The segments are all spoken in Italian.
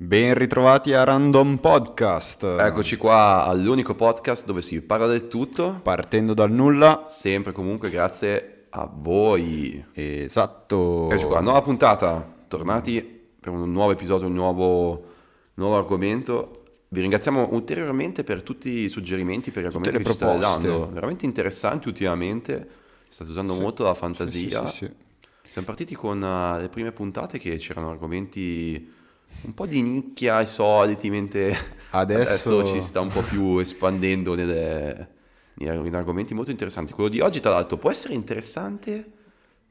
Ben ritrovati a Random Podcast. Eccoci qua all'unico podcast dove si parla del tutto, Partendo dal nulla. sempre comunque grazie a voi. Esatto. Eccoci qua, nuova puntata, tornati per un nuovo episodio, un nuovo, nuovo argomento. Vi ringraziamo ulteriormente per tutti i suggerimenti, per gli Tutte argomenti che ci state dando. Veramente interessanti ultimamente, state usando Sì. molto la fantasia. sì, sì, sì. Siamo partiti con eh, le prime puntate che c'erano argomenti un po' di nicchia ai soliti, mentre Adesso- ci sta un po' più espandendo nelle- in argomenti molto interessanti. Quello di oggi, tra l'altro, può essere interessante,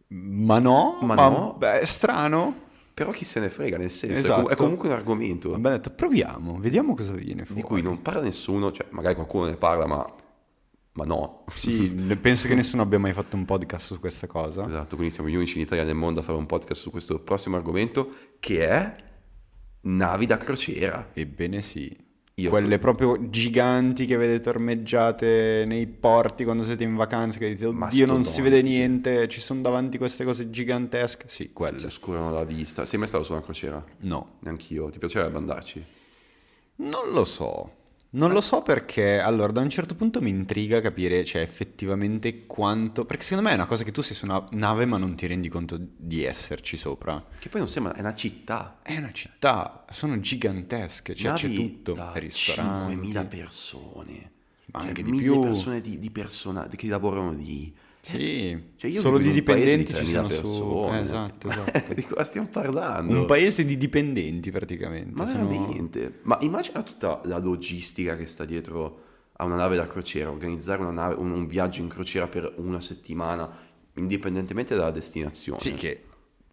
Ma no, Ma ma, no. beh, è strano. però chi se ne frega, nel senso, è Esatto. com- è comunque un argomento Abbiamo detto proviamo, vediamo cosa viene fuori. di cui non parla nessuno, cioè magari qualcuno ne parla, ma, ma no. Sì, penso che nessuno abbia mai fatto un podcast su questa cosa. Esatto, quindi siamo gli unici in Italia nel mondo a fare un podcast su questo prossimo argomento, che è navi da crociera. Ebbene sì. Io- Quelle proprio giganti che vedete ormeggiate nei porti quando siete in vacanza, che dite, oddio non si vede niente, ci sono davanti queste cose gigantesche. Sì, Ti quelle. oscurano la vista. Sei mai stato su una crociera? No, Neanch'io. Ti piacerebbe andarci? Non lo so. Non lo so perché, allora, da un certo punto mi intriga capire, cioè, effettivamente quanto... Perché secondo me è una cosa che tu sei su una nave ma non ti rendi conto di esserci sopra. Che poi non sembra, è una città. È una città, sono gigantesche, cioè c'è Navi tutto, da ristoranti. 5.000 persone. Ma Cioè, anche di mille più. persone di, di persona- che lavorano lì. Sì, Cioè, io solo di dipendenti ci 3.000 sono su... persone. Eh, esatto, Ma esatto. di cosa stiamo parlando? Un paese di dipendenti praticamente. Ma sono- veramente? Ma immagina tutta la logistica che sta dietro a una nave da crociera, organizzare una nave- un, un viaggio in crociera per una settimana, indipendentemente dalla destinazione. Sì, che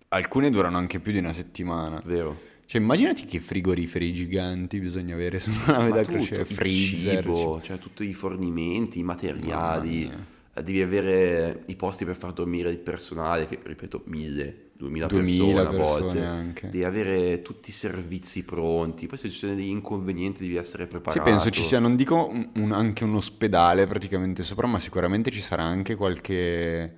alcune durano anche più di una settimana. Vero. Cioè, immaginati che frigoriferi giganti bisogna avere su una nave Ma da tutto, crociera, il freezer. cibo, cioè tutti i fornimenti, i materiali, Mamma mia. Devi avere i posti per far dormire il personale, che ripeto, mille, duemila 2000 persone a volte, anche. devi avere tutti i servizi pronti, poi se ci sono degli inconvenienti devi essere Sì, preparato. penso ci sia, non dico un- un- anche un ospedale praticamente sopra, ma sicuramente ci sarà anche qualche,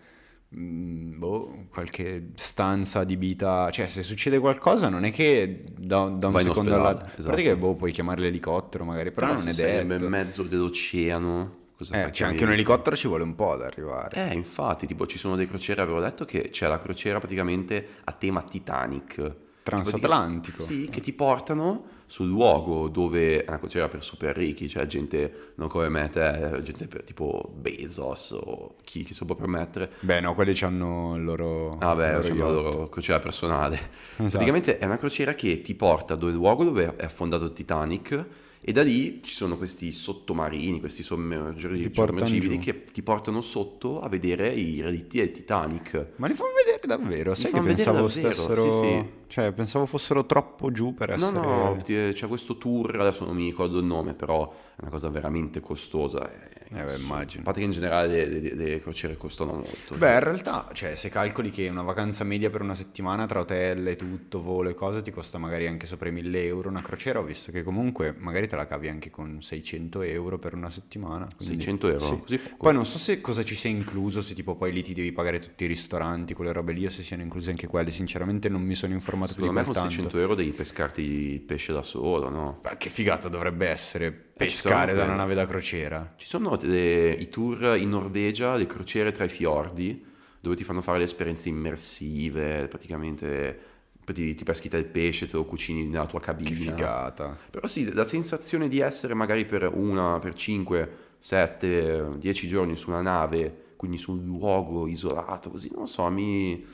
mm, boh, qualche stanza adibita. Cioè, se succede qualcosa, non è che da, da un in secondo all'altro. A parte esatto. che boh, puoi chiamare l'elicottero magari, però, Però non se è sei in detto. mezzo dell'oceano, Eh, c'è anche Chiami- un elicottero, ci vuole un po' ad arrivare. Eh, infatti, tipo ci sono delle crociere, avevo detto che c'è la crociera praticamente a tema Titanic. Transatlantico. Sì, che ti portano sul luogo dove è una crociera per super ricchi, cioè gente non come me, te, gente per, tipo Bezos o chi, chi lo può permettere. Beh, no, quelli hanno il loro. Ah beh, loro la loro crociera personale. Esatto. Praticamente è una crociera che ti porta dove il luogo dove è affondato il Titanic e da lì ci sono questi sottomarini, questi sommergibili giù. che ti portano sotto a vedere i relitti del Titanic. Ma li fanno vedere davvero? Sai che pensavo davvero, stessero. sì, sì. Cioè, pensavo fossero troppo giù per No, essere. no, ti- c'è questo tour, adesso non mi ricordo il nome, però è una cosa veramente costosa. Eh, Eh, beh, immagino. A parte che in generale le, le- le crociere costano molto. Beh, in realtà, cioè, se calcoli che una vacanza media per una settimana tra hotel e tutto, volo e cose, ti costa magari anche sopra i 1000 euro. Una crociera ho visto che comunque magari te la cavi anche con 600 euro per una settimana. quindi- 600 euro? Sì. Così poco? Poi non so se cosa ci sia incluso, se tipo poi lì ti devi pagare tutti i ristoranti, quelle robe lì, o se siano incluse anche quelle. Sinceramente non mi sono informato più di Secondo me con tanto. 600 euro devi pescarti il pesce da solo, no? Ma che figata dovrebbe essere ci pescare da una quelli. nave da crociera. Ci sono delle- i tour in Norvegia, le crociere tra i fiordi, dove ti fanno fare le esperienze immersive, praticamente ti, ti peschi te il pesce, te lo cucini nella tua Che cabina. figata. Però sì, la sensazione di essere magari per una, per 5, 7, 10 giorni su una nave, quindi su un luogo isolato, così, non so, mi...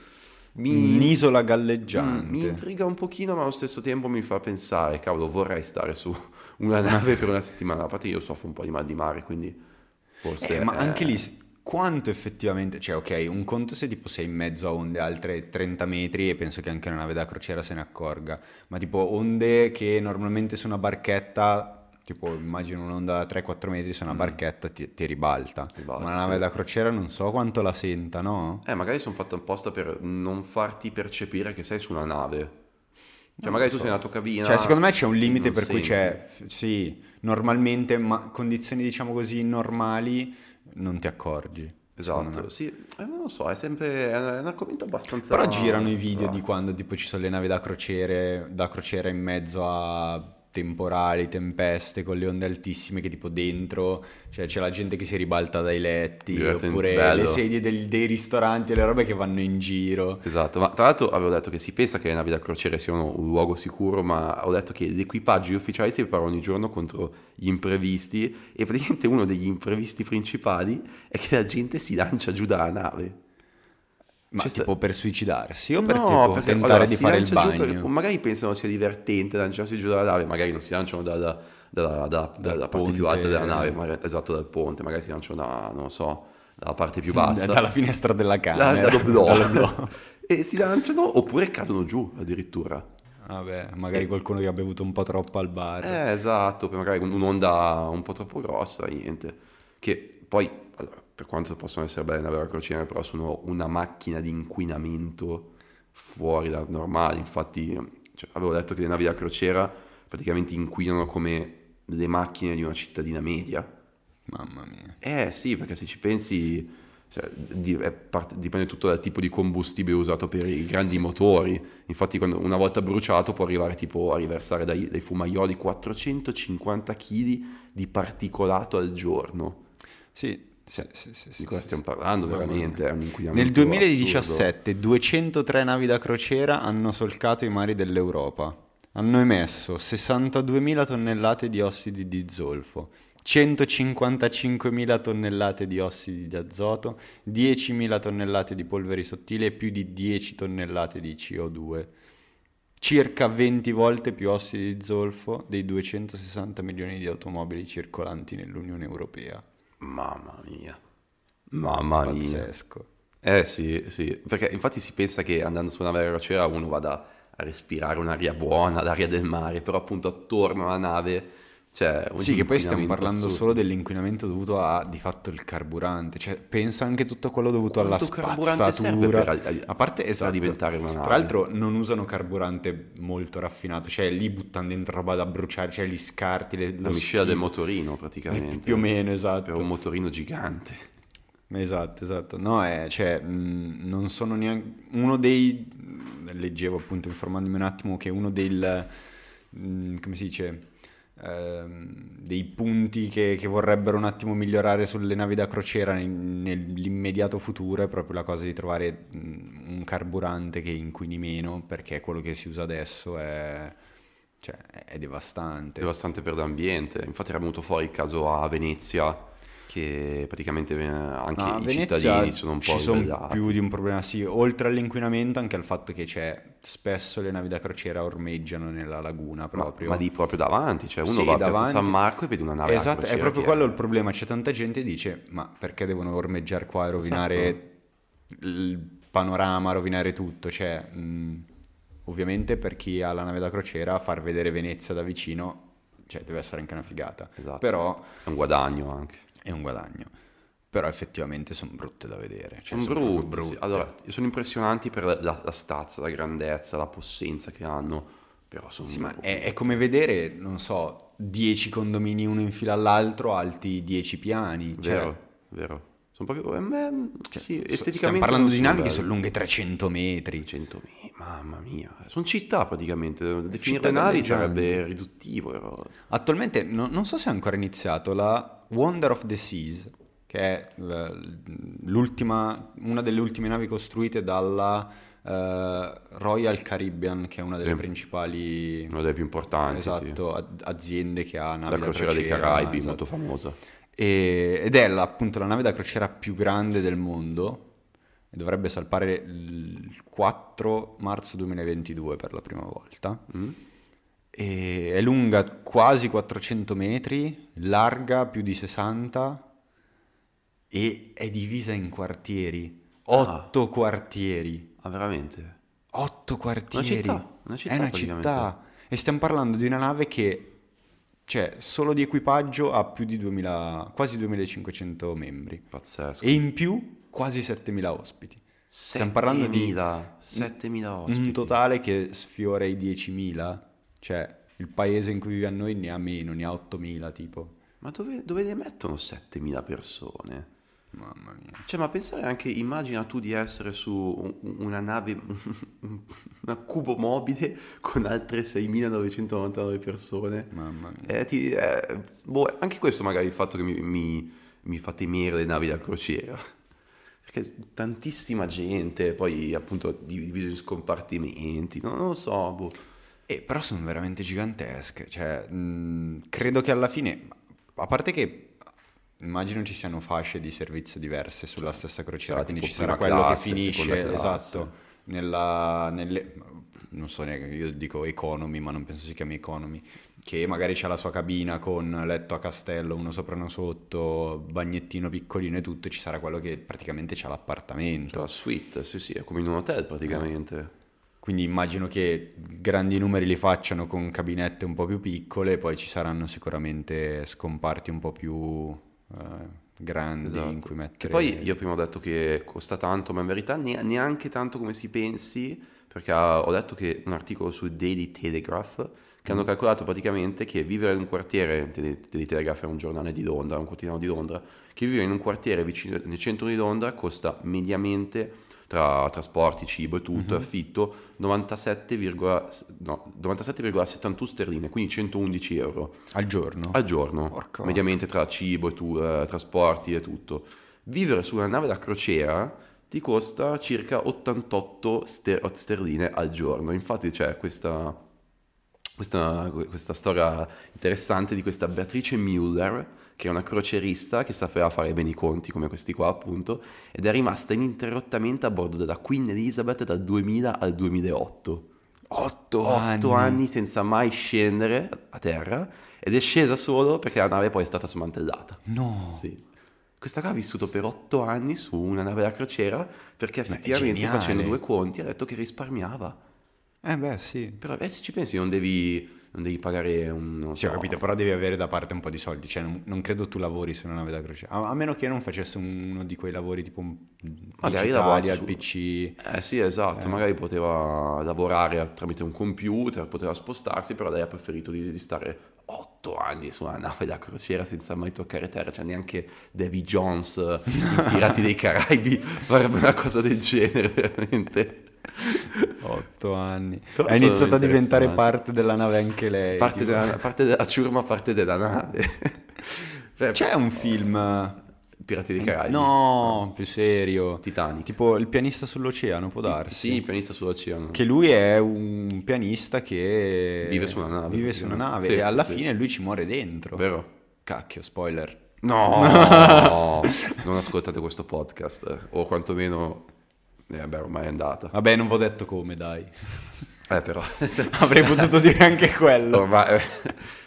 mi- Un'isola galleggiante. Mi intriga un pochino, ma allo stesso tempo mi fa pensare, cavolo, vorrei stare su una nave per una settimana. A parte io soffro un po' di mal di mare, quindi forse... Eh, ma eh, anche lì, quanto effettivamente, cioè ok, un conto se tipo sei in mezzo a onde altre 30 metri e penso che anche una nave da crociera se ne accorga, ma tipo onde che normalmente su una barchetta, tipo immagino un'onda da 3-4 metri su una barchetta ti, ti ribalta, Mm. Ribalta, ma una nave sì. da crociera non so quanto la senta, no? Eh, magari sono fatte apposta per non farti percepire che sei su una nave. Cioè, Non magari lo tu so. sei nella tua cabina... Cioè, secondo me c'è un limite per cui senti. c'è, f- sì, normalmente, ma condizioni diciamo così normali non ti accorgi. Esatto, sì, eh, non lo so, è sempre è un argomento abbastanza... Però girano i video di vasto. quando tipo ci sono le navi da crociere, da crociera in mezzo a temporali, tempeste con le onde altissime che tipo dentro, cioè c'è la gente che si ribalta dai letti, Divertente, oppure bello. le sedie del- dei ristoranti e le robe che vanno in giro. Esatto, ma tra l'altro avevo detto che si pensa che le navi da crociere siano un luogo sicuro, ma ho detto che gli equipaggi ufficiali si preparano ogni giorno contro gli imprevisti e praticamente uno degli imprevisti principali è che la gente si lancia giù dalla nave. Ma C'è sta- tipo per suicidarsi o per No, tipo perché, tentare allora, di fare il bagno? perché magari pensano sia divertente lanciarsi giù dalla nave, magari non si lanciano dalla, dalla- dalla- dalla parte più alta della nave, magari- esatto, dal ponte, magari si lanciano da, non lo so, dalla parte più bassa. Dalla finestra della Da- camera. dall'oblò. Dall'oblò. e si lanciano oppure cadono giù addirittura. Vabbè, magari qualcuno che ha bevuto un po' troppo al bar. Eh, esatto, magari un- un'onda un po' troppo grossa, niente. Che poi, allora, per quanto possono essere belle navi da crociera, però sono una macchina di inquinamento fuori dal normale. Infatti, cioè, avevo detto che le navi da crociera praticamente inquinano come le macchine di una cittadina media. Mamma mia. Eh sì, perché se ci pensi, cioè, di- è parte- dipende tutto dal tipo di combustibile usato per i grandi motori. Infatti, quando una volta bruciato può arrivare tipo a riversare dai, dai fumaioli 450 kg di particolato al giorno. Sì, sì, sì, sì, Di cosa stiamo parlando? Veramente è un inquinamento Nel 2017 203 navi da crociera hanno solcato i mari dell'Europa. Hanno emesso 62.000 tonnellate di ossidi di zolfo, 155.000 tonnellate di ossidi di azoto, 10.000 tonnellate di polveri sottili e più di 10 tonnellate di CO2. Circa 20 volte più ossidi di zolfo dei 260 milioni di automobili circolanti nell'Unione Europea. Mamma mia. Mamma mia. Pazzesco. Eh sì, sì, perché infatti si pensa che andando su una nave crociera uno vada a respirare un'aria buona, l'aria del mare, però appunto attorno alla nave un Sì, che poi stiamo parlando assurdo. solo dell'inquinamento dovuto a di fatto il carburante, cioè pensa anche tutto quello dovuto alla Quanto serve spazzatura. per a parte per esatto. alimentare una nave? Tra l'altro non usano carburante molto raffinato, cioè lì buttano dentro roba da bruciare, cioè gli scarti, le, La miscela del motorino Eh, praticamente. più o meno, Per esatto. un motorino gigante. Esatto, esatto. No, è, cioè, mh, non sono neanche uno dei leggevo appunto informandomi un attimo che uno del mh, come si dice dei punti che, che vorrebbero un attimo migliorare sulle navi da crociera nell'immediato futuro è proprio la cosa di trovare mh, un carburante che inquini meno perché quello che si usa adesso è, cioè, è devastante. devastante per l'ambiente. Infatti era venuto fuori il caso a Venezia, che praticamente eh, anche No, a i Venezia cittadini sono un po' ci sono più di un problema, sì, oltre all'inquinamento anche al fatto che c'è spesso le navi da crociera ormeggiano nella laguna Ma, proprio. ma lì proprio davanti, cioè uno Sì, va a davanti. San Marco e vede una nave da Esatto, è proprio quello il problema, c'è tanta gente che dice ma perché devono ormeggiare qua e rovinare Esatto. il panorama, rovinare tutto, cioè mh, ovviamente per chi ha la nave da crociera far vedere Venezia da vicino, cioè deve essere anche una figata, Esatto. però È un guadagno anche. È un guadagno. Però effettivamente sono brutte da vedere. Cioè, Sono sì. brutte. Allora, sono impressionanti per la, la- stazza, la grandezza, la possenza che hanno, però sono Sì, ma è, è come vedere, non so, 10 condomini uno in fila all'altro, alti 10 piani. Cioè, Vero, vero. Sono proprio... eh, me- cioè, sì, esteticamente Stiamo parlando di navi che sono lunghe 300 metri. 100 metri, mamma mia. Sono città praticamente. Definire Città navi sarebbe riduttivo. però- Attualmente no- non so se è ancora iniziato la Wonder of the Seas, che è l'ultima, una delle ultime navi costruite dalla eh, Royal Caribbean, che è una delle Sì. principali Una delle più importanti, sì. esatto, a- aziende che ha navi La da crociera dei crociera, Caraibi, esatto. molto famosa. E- ed è la- appunto la nave da crociera più grande del mondo e dovrebbe salpare il 4 marzo 2022 per la prima volta. Mm? E è lunga quasi 400 metri, larga più di 60 e è divisa in quartieri. Ah. 8 quartieri. Ah, veramente? 8 quartieri. città, una città è una città. E stiamo parlando di una nave che, cioè, solo di equipaggio ha più di 2000, quasi 2500 membri. Pazzesco. E in più quasi 7000 ospiti. Stiamo parlando di 7.000, 7.000 ospiti. un totale che sfiora i 10.000. Cioè, il paese in cui viviamo noi ne ha meno, ne ha 8.000 tipo. Ma dove, dove ne mettono 7.000 persone? Mamma mia. Cioè, ma pensare anche, immagina tu di essere su un- una nave, una cubo mobile con altre 6.999 persone. Mamma mia. Eh, ti- eh, boh, anche questo magari il fatto che mi, mi- mi fa temere le navi da crociera. Perché tantissima gente, poi appunto diviso in scompartimenti, non, non lo so, boh. Eh, però sono veramente gigantesche. Cioè, mh, credo che alla fine, a parte che immagino ci siano fasce di servizio diverse sulla stessa crociera, Sarà quindi ci sarà quello classe, che finisce, esatto, nella, nelle, non so neanche, io dico economy, ma non penso si chiami economy, che magari c'ha la sua cabina con letto a castello, uno sopra uno sotto, bagnettino piccolino e tutto, e ci sarà quello che praticamente c'ha l'appartamento. Cioè, la suite, sì sì, è come in un hotel praticamente. Quindi immagino che grandi numeri li facciano con cabinette un po' più piccole, poi ci saranno sicuramente scomparti un po' più eh, grandi in cui Che mettere... poi io prima ho detto che costa tanto, ma in verità ne- neanche tanto come si pensi, perché ho letto che un articolo su Daily Telegraph che hanno calcolato praticamente che vivere in un quartiere, Daily Telegraph è un giornale di Londra, un quotidiano di Londra, che vivere in un quartiere vicino nel centro di Londra costa mediamente tra trasporti, cibo e tutto, affitto 97, no, 97,71 sterline, quindi 111 euro Al giorno? al giorno, Porca mediamente tra cibo e tu- eh, trasporti e tutto. Vivere su una nave da crociera ti costa circa 88 ster- sterline al giorno. Infatti c'è questa, questa, questa storia interessante di questa Beatrice Müller, che è una crocerista che sapeva fare bene i conti come questi qua appunto, ed è rimasta ininterrottamente a bordo della Queen Elizabeth dal 2000 al 2008. Otto Otto anni senza mai scendere a terra ed è scesa solo perché la nave poi è stata smantellata. No! Sì. Questa qua ha vissuto per otto anni su una nave da crociera perché effettivamente facendo due conti ha detto che risparmiava. Eh beh sì. Però eh, se ci pensi non devi, non devi pagare un... Sì, ho so, capito, però devi avere da parte un po' di soldi, cioè non, non credo tu lavori su una nave da crociera, a, a meno che non facesse uno di quei lavori tipo un Magari digitali al su- PC. Eh sì, esatto, magari poteva lavorare tramite un computer, poteva spostarsi, però lei ha preferito di, di stare otto anni su una nave da crociera senza mai toccare terra, cioè neanche Davy Jones eh, in Pirati dei Caraibi farebbe una cosa del genere, veramente. Otto anni. Però Ha iniziato a diventare parte della nave anche lei. Parte della, parte della ciurma, parte della nave. Beh, C'è un film... Pirati dei Caraibi. No, più serio. Titanic. Tipo il pianista sull'oceano, può darsi. Sì, il pianista sull'oceano. Che lui è un pianista che Vive su una nave, Vive su una nave Sì, e alla sì. fine lui ci muore dentro. Vero? Cacchio, spoiler. No, non ascoltate questo podcast, eh. o quantomeno, eh, vabbè, ormai è andata. Vabbè, non vi ho detto come, dai. Eh, però, Avrei potuto dire anche quello. ormai, eh,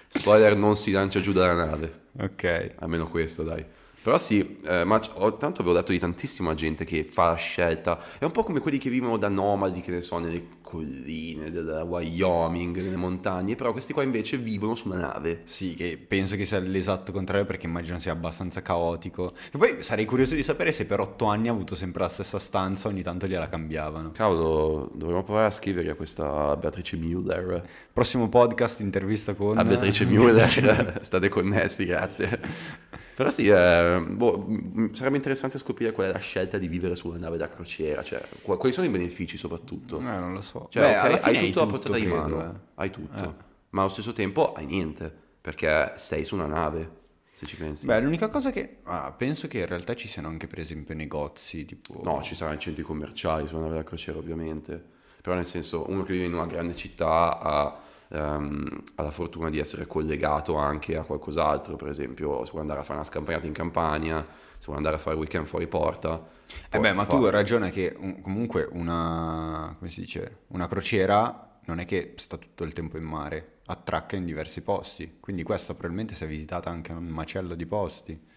spoiler, non si lancia giù dalla nave, Ok. almeno questo, dai. Però sì, eh, ma ho- tanto avevo detto di tantissima gente che fa la scelta, è un po' come quelli che vivono da nomadi, che ne so, nelle colline del Wyoming, nelle montagne, però questi qua invece vivono su una nave. Sì, che penso che sia l'esatto contrario perché immagino sia abbastanza caotico. E poi sarei curioso di sapere se per otto anni ha avuto sempre la stessa stanza, ogni tanto gliela cambiavano. Cavolo, dovremmo provare a scrivere a questa Beatrice Müller. Prossimo podcast, intervista con... A Beatrice Müller, state connessi, grazie. Però sì, eh, boh, sarebbe interessante scoprire qual è la scelta di vivere su una nave da crociera, cioè qu- quali sono i benefici soprattutto. Eh, non lo so. Cioè, Beh, ok, alla fine hai tutto a portata di mano, eh. hai tutto, Eh. ma allo stesso tempo hai niente, perché sei su una nave, se ci pensi. Beh, l'unica cosa che... ah, penso che in realtà ci siano anche per esempio negozi, tipo... No, ci saranno i centri commerciali su una nave da crociera ovviamente, però nel senso uno che vive in una grande città ha, ehm, ha la fortuna di essere collegato anche a qualcos'altro, per esempio se vuole andare a fare una scampagnata in campagna, se vuole andare a fare il weekend fuori porta. Eh beh, ma tu farlo. ragiona che un- comunque una... come si dice? Una crociera non è che sta tutto il tempo in mare, attracca in diversi posti. Quindi questa probabilmente si è visitata anche un macello di posti.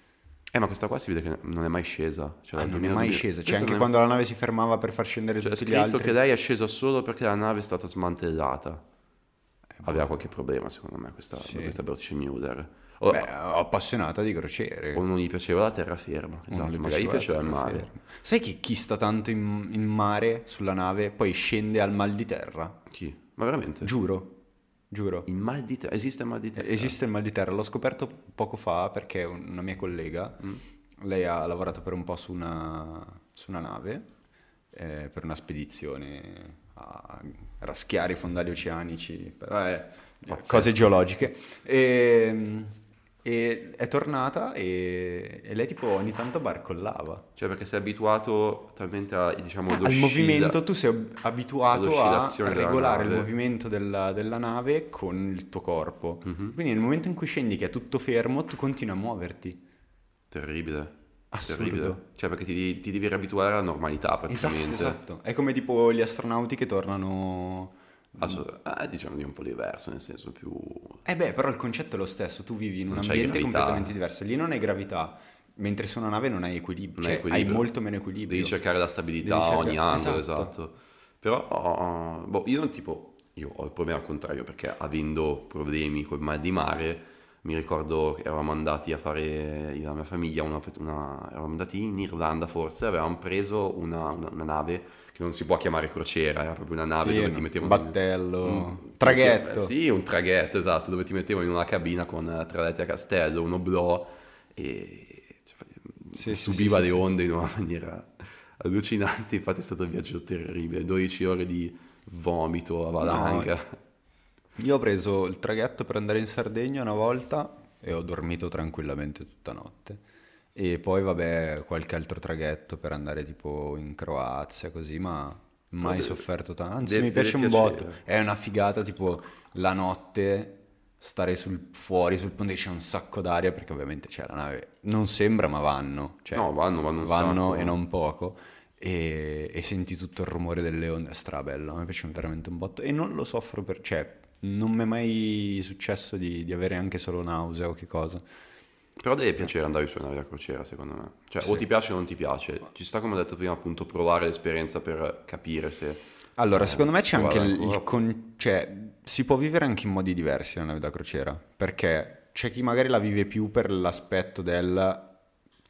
Eh, ma questa qua si vede che non è mai scesa. Cioè, Ah, non è 2000 mai 2000 scesa. Cioè, anche è- quando la nave si fermava per far scendere Cioè, è tutti gli scritto altri. che lei è scesa solo perché la nave è stata smantellata. Aveva qualche problema, secondo me, questa, Sì. questa Beatrice Müller. O, Beh, appassionata di crociere. o non gli piaceva la terraferma, esatto, gli magari gli piaceva il mare. Sai che chi sta tanto in, in mare sulla nave poi scende al mal di terra? Chi? Ma veramente? Giuro, giuro. Il mal di terra, esiste il mal di terra? Esiste il mal di terra, l'ho scoperto poco fa perché una mia collega Mm. lei ha lavorato per un po' su una, su una nave, eh, per una spedizione a raschiare i fondali oceanici, vabbè, cose geologiche. E, e è tornata e, e lei tipo ogni tanto barcollava. Cioè perché sei abituato talmente a, diciamo, Al movimento, tu sei abituato a regolare il movimento della, della nave con il tuo corpo. Mhm. Quindi nel momento in cui scendi che è tutto fermo, tu continui a muoverti. Terribile. Assurdo. Cioè perché ti, ti devi riabituare alla normalità Esatto, praticamente. esatto. È come tipo gli astronauti che tornano... Assolut- eh, diciamo di un po' diverso, nel senso più... Eh beh, però il concetto è lo stesso, tu vivi in un Non ambiente completamente diverso. Lì non hai gravità, mentre su una nave non hai equilibrio, Non hai cioè hai equilibrio. molto meno equilibrio. Devi cercare la stabilità cercare- ogni angolo, esatto. esatto. Però, boh, io non tipo, io ho il problema al contrario, perché avendo problemi col mal di mare, mi ricordo che eravamo andati a fare, io e la mia famiglia, una, una- eravamo andati in Irlanda forse, avevamo preso una, una- nave che non si può chiamare crociera, era proprio una nave Sì, dove un ti mettevano... in- battello, un- traghetto. Sì, un traghetto, esatto, dove ti mettevano in una cabina con tre letti a castello, un oblò e cioè, Sì, subiva sì, le onde in una maniera allucinante. Infatti è stato un viaggio terribile, 12 ore di vomito a valanga. Io ho preso il traghetto per andare in Sardegna una volta e ho dormito tranquillamente tutta notte. E poi, vabbè, qualche altro traghetto per andare tipo in Croazia, così, ma mai sofferto tanto. Anzi, de- mi deve piace un piacere. botto. È una figata, tipo, la notte stare sul, fuori sul ponte c'è un sacco d'aria perché ovviamente c'è la nave. Non sembra, ma vanno. Cioè, No, vanno, vanno vanno e non poco. E, e senti tutto il rumore delle onde, è strabello, a me piace veramente un botto e non lo soffro per, cioè, non mi è mai successo di, di avere anche solo nausea o che cosa. Però deve piacere andare su una nave da crociera, secondo me. Cioè, Sì. o ti piace o non ti piace. Ci sta, come ho detto prima, appunto, provare l'esperienza per capire se... Allora, Eh, secondo me c'è anche il, il con- cioè, si può vivere anche in modi diversi la nave da crociera, perché c'è chi magari la vive più per l'aspetto del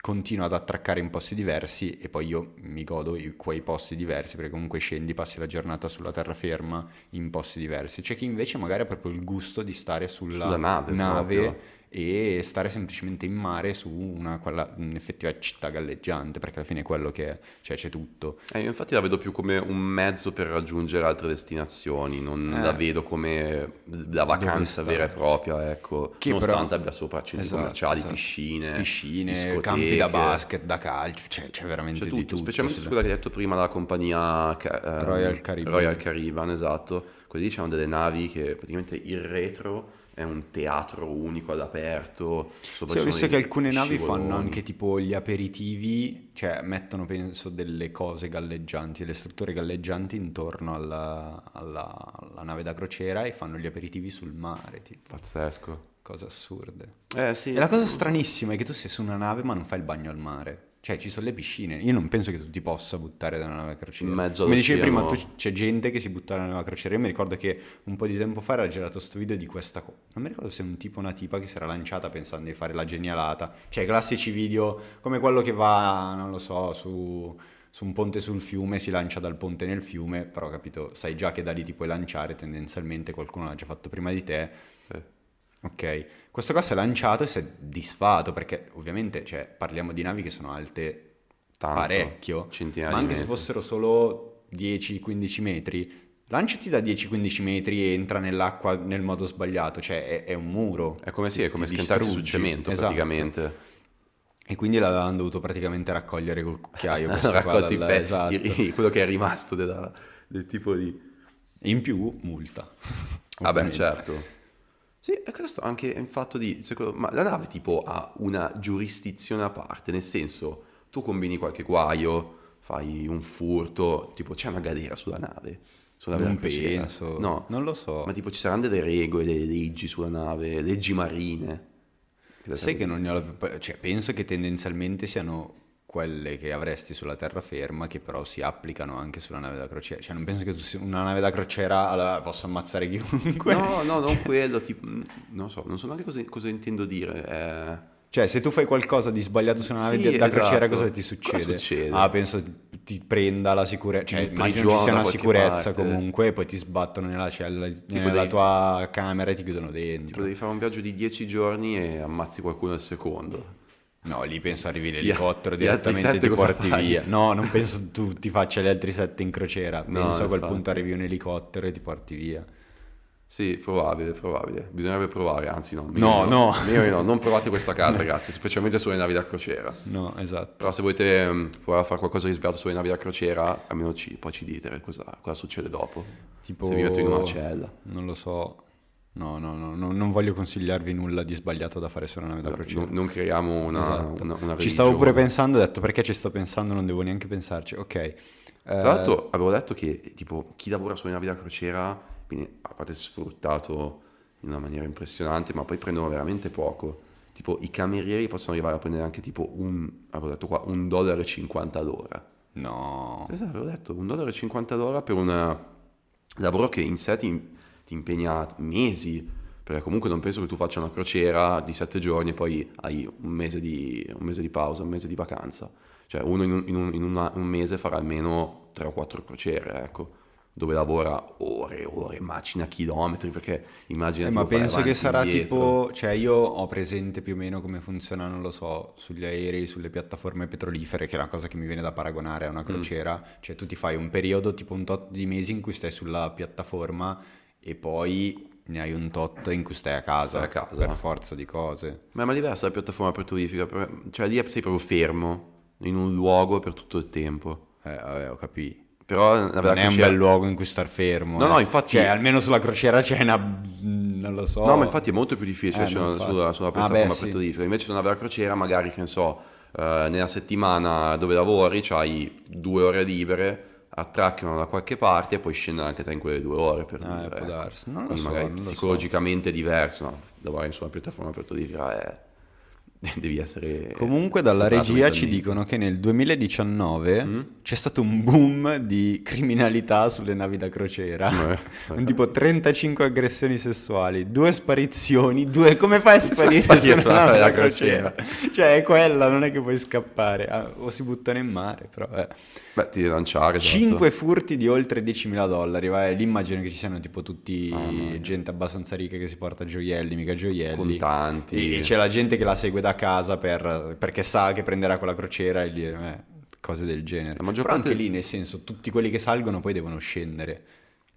continua ad attraccare in posti diversi e poi io mi godo i- quei posti diversi, perché comunque scendi, passi la giornata sulla terraferma in posti diversi. C'è chi invece magari ha proprio il gusto di stare sulla, Sulla nave proprio. E stare semplicemente in mare su una quella, un'effettiva città galleggiante, perché alla fine è quello che è, cioè c'è tutto. Eh, io infatti la vedo più come un mezzo per raggiungere altre destinazioni, non Eh. la vedo come la vacanza vera e propria, ecco, Che nonostante però- abbia sopra centri Esatto, commerciali, esatto. piscine, piscine, campi da basket, da calcio, c'è, c'è veramente c'è di tutto, tutto. specialmente su quella che hai detto prima, la compagnia ehm, Royal Caribbean. Royal Caribbean, esatto, quelli hanno delle navi che praticamente il retro è un teatro unico all'aperto, sopra Sì, ho visto che alcune navi fanno anche tipo gli aperitivi, cioè mettono penso delle cose galleggianti, delle strutture galleggianti intorno alla, alla- alla nave da crociera e fanno gli aperitivi sul mare, tipo, Pazzesco. cose assurde. Eh sì, E la cosa stranissima è che tu sei su una nave ma non fai il bagno al mare. Cioè, ci sono le piscine. Io non penso che tu ti possa buttare da una nave crociera. In mezzo Come dicevi prima, tu- c'è gente che si butta da una nave crociera. Io mi ricordo che un po' di tempo fa era girato sto video di questa cosa. Non mi ricordo se è un tipo o una tipa che si era lanciata pensando di fare la genialata. Cioè, i classici video come quello che va, non lo so, su, su un ponte sul fiume, si lancia dal ponte nel fiume. Però, capito, sai già che da lì ti puoi lanciare. Tendenzialmente qualcuno l'ha già fatto prima di te. sì. Ok, questo qua si è lanciato e si è disfatto perché ovviamente cioè, parliamo di navi che sono alte Tanto, parecchio, ma anche se fossero solo 10-15 metri, lanciati da 10-15 metri e entra nell'acqua nel modo sbagliato, cioè è, è un muro. È come, sì, è come schiantarsi sul cemento Esatto. praticamente. E quindi l'avevano dovuto praticamente raccogliere col cucchiaio Raccolti dal- pezzi, esatto. i- quello che è rimasto della- del tipo di... In più multa. Vabbè, Ovviamente. certo. Sì, e questo anche il fatto di... secondo- ma la nave tipo ha una giurisdizione a parte, nel senso, tu combini qualche guaio, fai un furto, tipo c'è una galera sulla nave. Sulla Non nave penso, No, non lo so. ma tipo ci saranno delle regole, delle leggi sulla nave, leggi marine. Sai che non ne ho la... cioè, penso che tendenzialmente siano quelle che avresti sulla terraferma che però si applicano anche sulla nave da crociera. Cioè, non penso che tu una nave da crociera allora, possa ammazzare chiunque. No, no, non quello, tipo, non so, non so neanche cosa, cosa intendo dire. eh. Cioè, se tu fai qualcosa di sbagliato su una nave Sì, da crociera, esatto. cosa ti Cosa succede? succede? Ah, penso ti prenda la sicurezza. Cioè, Ti immagino ci sia una sicurezza parte. comunque, poi ti sbattono nella cella, nella devi- tua camera e ti chiudono Tipo dentro. devi fare un viaggio di 10 giorni e ammazzi qualcuno al secondo. No, lì penso arrivi l'elicottero altri direttamente e ti porti fai? via. No, non penso tu ti faccia gli altri sette in crociera. No, penso a quel infatti. punto arrivi un elicottero e ti porti via. Sì, probabile, probabile. Bisognerebbe provare, anzi no. No, no. di no. Non provate questa casa, ragazzi, specialmente sulle navi da crociera. No, esatto. Però se volete mm, provare a fare qualcosa di sbagliato sulle navi da crociera, almeno ci, poi ci dite cosa, cosa succede dopo. Tipo... Se vi metto in una cella. Non lo so. No, no, no, no, non voglio consigliarvi nulla di sbagliato da fare su una nave da crociera. Non, non creiamo una, Esatto. una, una Ci stavo pure pensando, ho detto perché ci sto pensando, non devo neanche pensarci. Ok. Eh, Tra l'altro avevo letto che tipo chi lavora sulle navi da crociera viene a parte sfruttato in una maniera impressionante, ma poi prendono veramente poco. Tipo i camerieri possono arrivare a prendere anche tipo un, avevo detto qua, un dollaro e 50 l'ora. no. Esatto, avevo detto un dollaro e 50 l'ora per un lavoro che in sé ti, ti impegna mesi. Perché comunque non penso che tu faccia una crociera di sette giorni e poi hai un mese di, un mese di pausa, un mese di vacanza. Cioè uno in un, in un- in una- un mese farà almeno 3 o 4 crociere, ecco, dove lavora ore e ore, macina chilometri, perché immagina Eh, ma penso che sarà tipo, cioè io ho presente più o meno come funziona, non lo so, sugli aerei, sulle piattaforme petrolifere, che è una cosa che mi viene da paragonare a una crociera, cioè tu ti fai un periodo tipo un tot di mesi in cui stai sulla piattaforma e poi ne hai un tot in cui stai a casa, Stai a casa. per forza di cose. Ma è ma diversa la piattaforma per- cioè lì sei proprio fermo in un luogo per tutto il tempo. Eh, vabbè, ho capito. Però Non vera è un crociera- bel luogo in cui star fermo. No, eh. no, infatti- Cioè, almeno sulla crociera c'è una... non lo so. No, ma infatti è molto più difficile Eh, sulla, no, infatti. sulla, sulla Ah, piattaforma beh, sì. petrolifera. Invece su una vera crociera, magari, che ne so, eh, nella settimana dove lavori c'hai due ore libere, attraccano da qualche parte e puoi scendere anche te in quelle due ore. Per Ah, dire, può ecco. darsi. Non lo Quindi so, magari non lo so. psicologicamente è diverso. no? Lavorare su una piattaforma petrolifera è... devi essere... Comunque dalla regia ci dicono che nel 2019 Mm? c'è stato un boom di criminalità sulle navi da crociera. Eh, Un tipo 35 aggressioni sessuali, due sparizioni, due... Come fai a sparire su una nave da crociera? cioè è quella, non è che puoi scappare. Ah, o si buttano in mare, però... Eh. Beh, ti devi lanciare. esatto. 5 furti di oltre 10.000 dollari, vai, lì immagino che ci siano tipo tutti mia. gente abbastanza ricca che si porta gioielli, mica gioielli. Contanti. E c'è la gente che la segue da casa per- perché sa che prenderà quella crociera e gli, eh, cose del genere. La maggior Però parte- anche lì, nel senso, tutti quelli che salgono poi devono scendere.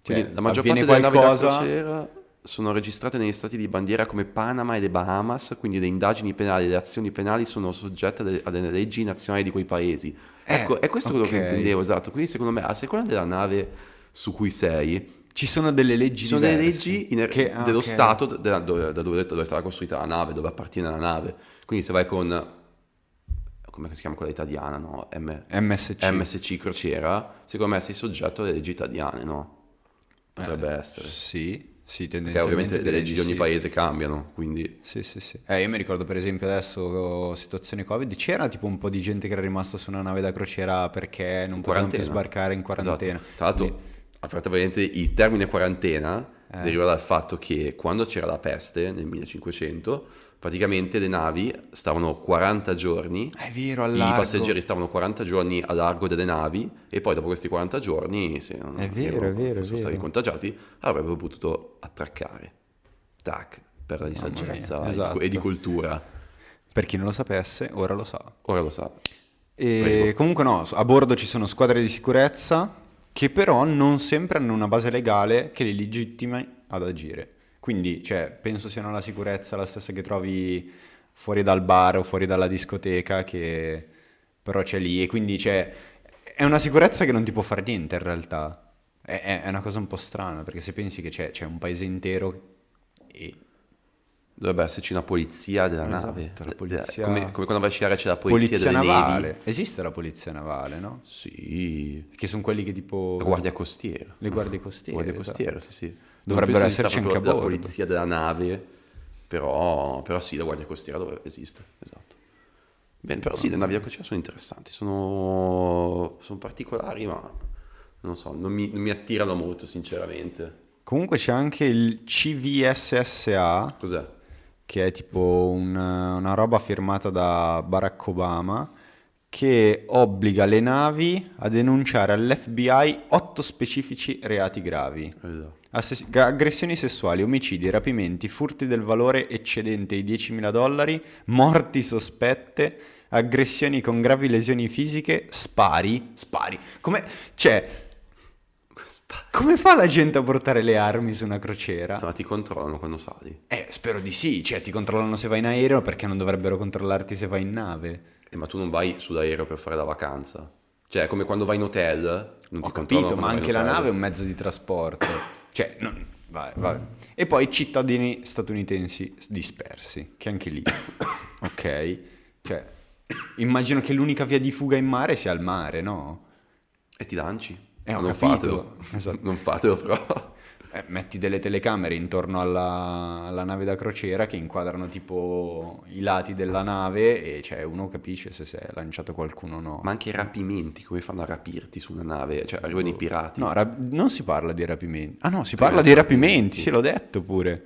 Cioè, Quindi la maggior parte delle navi da qualcosa... crociera sono registrate negli stati di bandiera come Panama e le Bahamas, quindi le indagini penali e le azioni penali sono soggette alle, alle leggi nazionali di quei paesi. Eh, ecco, è questo quello che intendevo, esatto. Quindi secondo me, a seconda della nave su cui sei, Ci sono delle leggi ci sono delle leggi in- che- ah, dello ok. Stato da dove, da dove, dove è stata costruita la nave, dove appartiene la nave. Quindi se vai con, come si chiama quella italiana, no? M- MSC. MSC Crociera, secondo me sei soggetto alle leggi italiane, no? Potrebbe Eh, essere. Sì, sì, Perché tendenzialmente ovviamente le leggi di ogni sì. paese cambiano, quindi Sì, sì, sì. Eh, io mi ricordo per esempio adesso, situazione Covid, c'era tipo un po' di gente che era rimasta su una nave da crociera perché non potevano più sbarcare in quarantena. Esatto. Tra l'altro, a parte ovviamente il termine quarantena Eh. deriva dal fatto che quando c'era la peste nel 1500, praticamente le navi stavano 40 giorni, vero, i passeggeri stavano 40 giorni a largo delle navi e poi dopo questi 40 giorni, se non È vero, erano- vero, fossero stati contagiati, avrebbero potuto attraccare. Tac, per la di Mamma mia, saggezza e di- esatto. e di cultura. Per chi non lo sapesse, ora lo sa. Ora lo sa. E Prego. comunque no, a bordo ci sono squadre di sicurezza che però non sempre hanno una base legale che li legittima ad agire. Quindi, cioè, penso siano la sicurezza la stessa che trovi fuori dal bar o fuori dalla discoteca che però c'è lì e quindi c'è è una sicurezza che non ti può fare niente in realtà. È- è una cosa un po' strana perché se pensi che c'è, c'è un paese intero e Dovrebbe esserci una polizia della Esatto, nave. la Le- polizia- Come, come quando vai a sciare c'è la polizia, polizia navale. nevi. Esiste la polizia navale, no? Sì. Che sono quelli che tipo... La guardia costiera. Le guardie costiere, Guardia esatto. costiera, sì, sì. Dovrebbero esserci anche a la bordo. polizia della nave, però, però sì, la guardia costiera dovrebbe esiste, esatto. Bene, però sì, le navi da crociera sono interessanti, sono, sono particolari, ma non so, non mi, non mi attirano molto, sinceramente. Comunque c'è anche il CVSSA, Cos'è? Che è tipo una, una roba firmata da Barack Obama, che obbliga le navi a denunciare all'FBI otto specifici reati gravi. Esatto. Ass- aggressioni sessuali, omicidi, rapimenti, furti del valore eccedente i 10.000 dollari, morti sospette, aggressioni con gravi lesioni fisiche, spari, spari. Come, cioè, come fa la gente a portare le armi su una crociera? Ma ti controllano quando sali. Eh, spero di sì, cioè ti controllano se vai in aereo perché non dovrebbero controllarti se vai in nave. Eh, ma tu non vai sull'aereo per fare la vacanza. Cioè, è come quando vai in hotel, non Ho ti capito, ma anche la nave è un mezzo di trasporto. cioè, non- vai, vai. E poi cittadini statunitensi dispersi, che anche lì. ok? Cioè, immagino che l'unica via di fuga in mare sia il mare, no? E ti lanci. Eh, non capito. fatelo. Esatto. Non fatelo però. Eh, metti delle telecamere intorno alla, alla nave da crociera che inquadrano tipo i lati della nave e cioè uno capisce se si è lanciato qualcuno o no. Ma anche i rapimenti, come fanno a rapirti su una nave? Cioè, arrivano i pirati. No, ra- non si parla di rapimenti. Ah no, si parla di di rapimenti, rapimenti. sì, l'ho detto pure.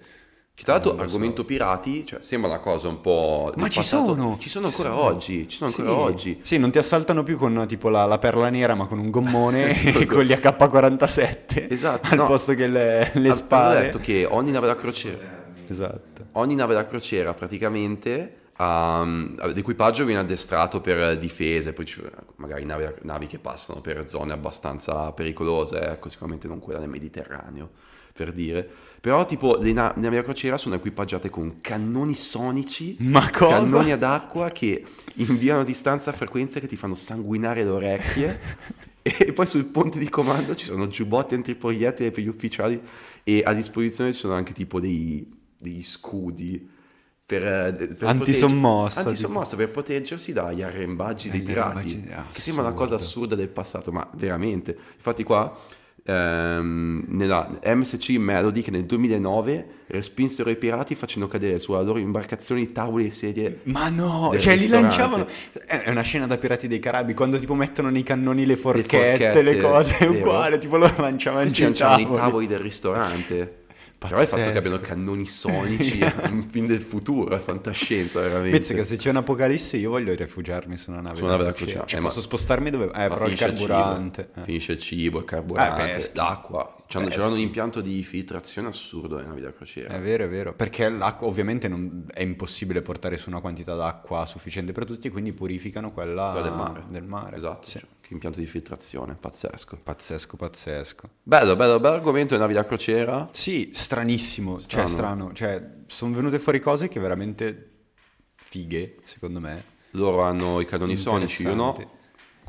Che tra l'altro, Non lo so. argomento pirati, cioè, sembra una cosa un po'... Ma ci passato. sono! Ci sono ancora sono. oggi, ci sono ancora Sì. oggi. Sì, non ti assaltano più con tipo la, la perla nera, ma con un gommone e con gli AK-47 Esatto, al no. posto che le, le Hanno spade. detto che ogni nave da crociera... Esatto. ogni nave da crociera praticamente ha, l'equipaggio viene addestrato per difese, poi ci- magari navi, navi che passano per zone abbastanza pericolose, ecco, sicuramente non quella del Mediterraneo, per dire. Però tipo le na- navi da crociera sono equipaggiate con cannoni sonici, Ma cosa? cannoni ad acqua che inviano a distanza frequenze che ti fanno sanguinare le orecchie. E poi sul ponte di comando ci sono giubbotti antiproiettili per gli ufficiali e a disposizione ci sono anche tipo dei, degli scudi per, eh, per Antisommossa, protegger- antisommossa, per proteggersi dagli arrembaggi dei pirati. ah, che sembra una cosa assurda del passato, ma veramente. Infatti qua ehm, nella MSC Melody che nel 2009 respinsero i pirati facendo cadere sulla loro imbarcazione tavoli e sedie Ma no, cioè li ristorante. lanciavano. È una scena da Pirati dei Caraibi quando tipo mettono nei cannoni le forchette, forchette, le cose, è uguale, tipo loro lanciavano i lanciavano i tavoli del ristorante. Però il fatto che abbiano cannoni sonici è un film del futuro, è fantascienza veramente. Pensa che se c'è un'apocalisse io voglio rifugiarmi su una nave Su una nave da crociera. crociera. Cioè, Eh, posso ma- spostarmi dove... Eh, Ma però il carburante. cibo, eh. finisce il cibo, il carburante, Eh, l'acqua. C'hanno, Peschi. c'hanno un impianto di filtrazione assurdo nelle navi da crociera. È vero, è vero, perché l'acqua ovviamente non, è impossibile portare su una quantità d'acqua sufficiente per tutti, quindi purificano quella, Quella del mare. del mare. Esatto, Sì. cioè, che impianto di filtrazione, pazzesco. Pazzesco, pazzesco. Bello, bello, bello argomento le navi da crociera. Sì, stranissimo, cioè Strano. strano, cioè sono venute fuori cose che veramente fighe, secondo me. Loro hanno i cannoni sonici, io no.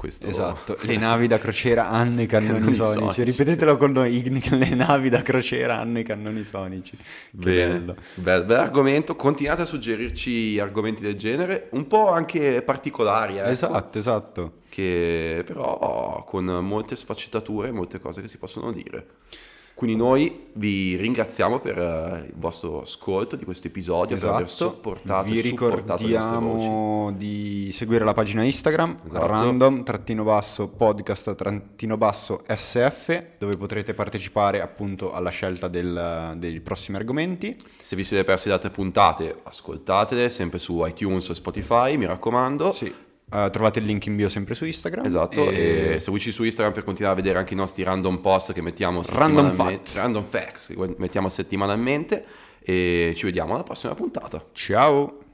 Questo Esatto, le navi da crociera hanno i cannoni, Cannoni sonici. sonici. Ripetetelo con noi, le navi da crociera hanno i cannoni sonici. Bene, bello. bel, bel argomento. Continuate a suggerirci argomenti del genere, un po' anche particolari, ecco, Esatto, esatto. che però con molte sfaccettature, molte cose che si possono dire. Quindi noi vi ringraziamo per eh, il vostro ascolto di questo episodio, per aver Esatto, sopportato vi e supportato le nostre voci. ricordiamo di seguire la pagina Instagram Esatto. random trattino basso podcast trattino basso sf dove potrete partecipare appunto alla scelta del- dei prossimi argomenti. Se vi siete persi le altre puntate, ascoltatele sempre su iTunes o Spotify, mi raccomando. Sì, eh, trovate il link in bio sempre su Instagram. Esatto, e... e seguici su Instagram per continuare a vedere anche i nostri random post che mettiamo Random facts. Random facts che mettiamo settimanalmente e ci vediamo alla prossima puntata. ciao!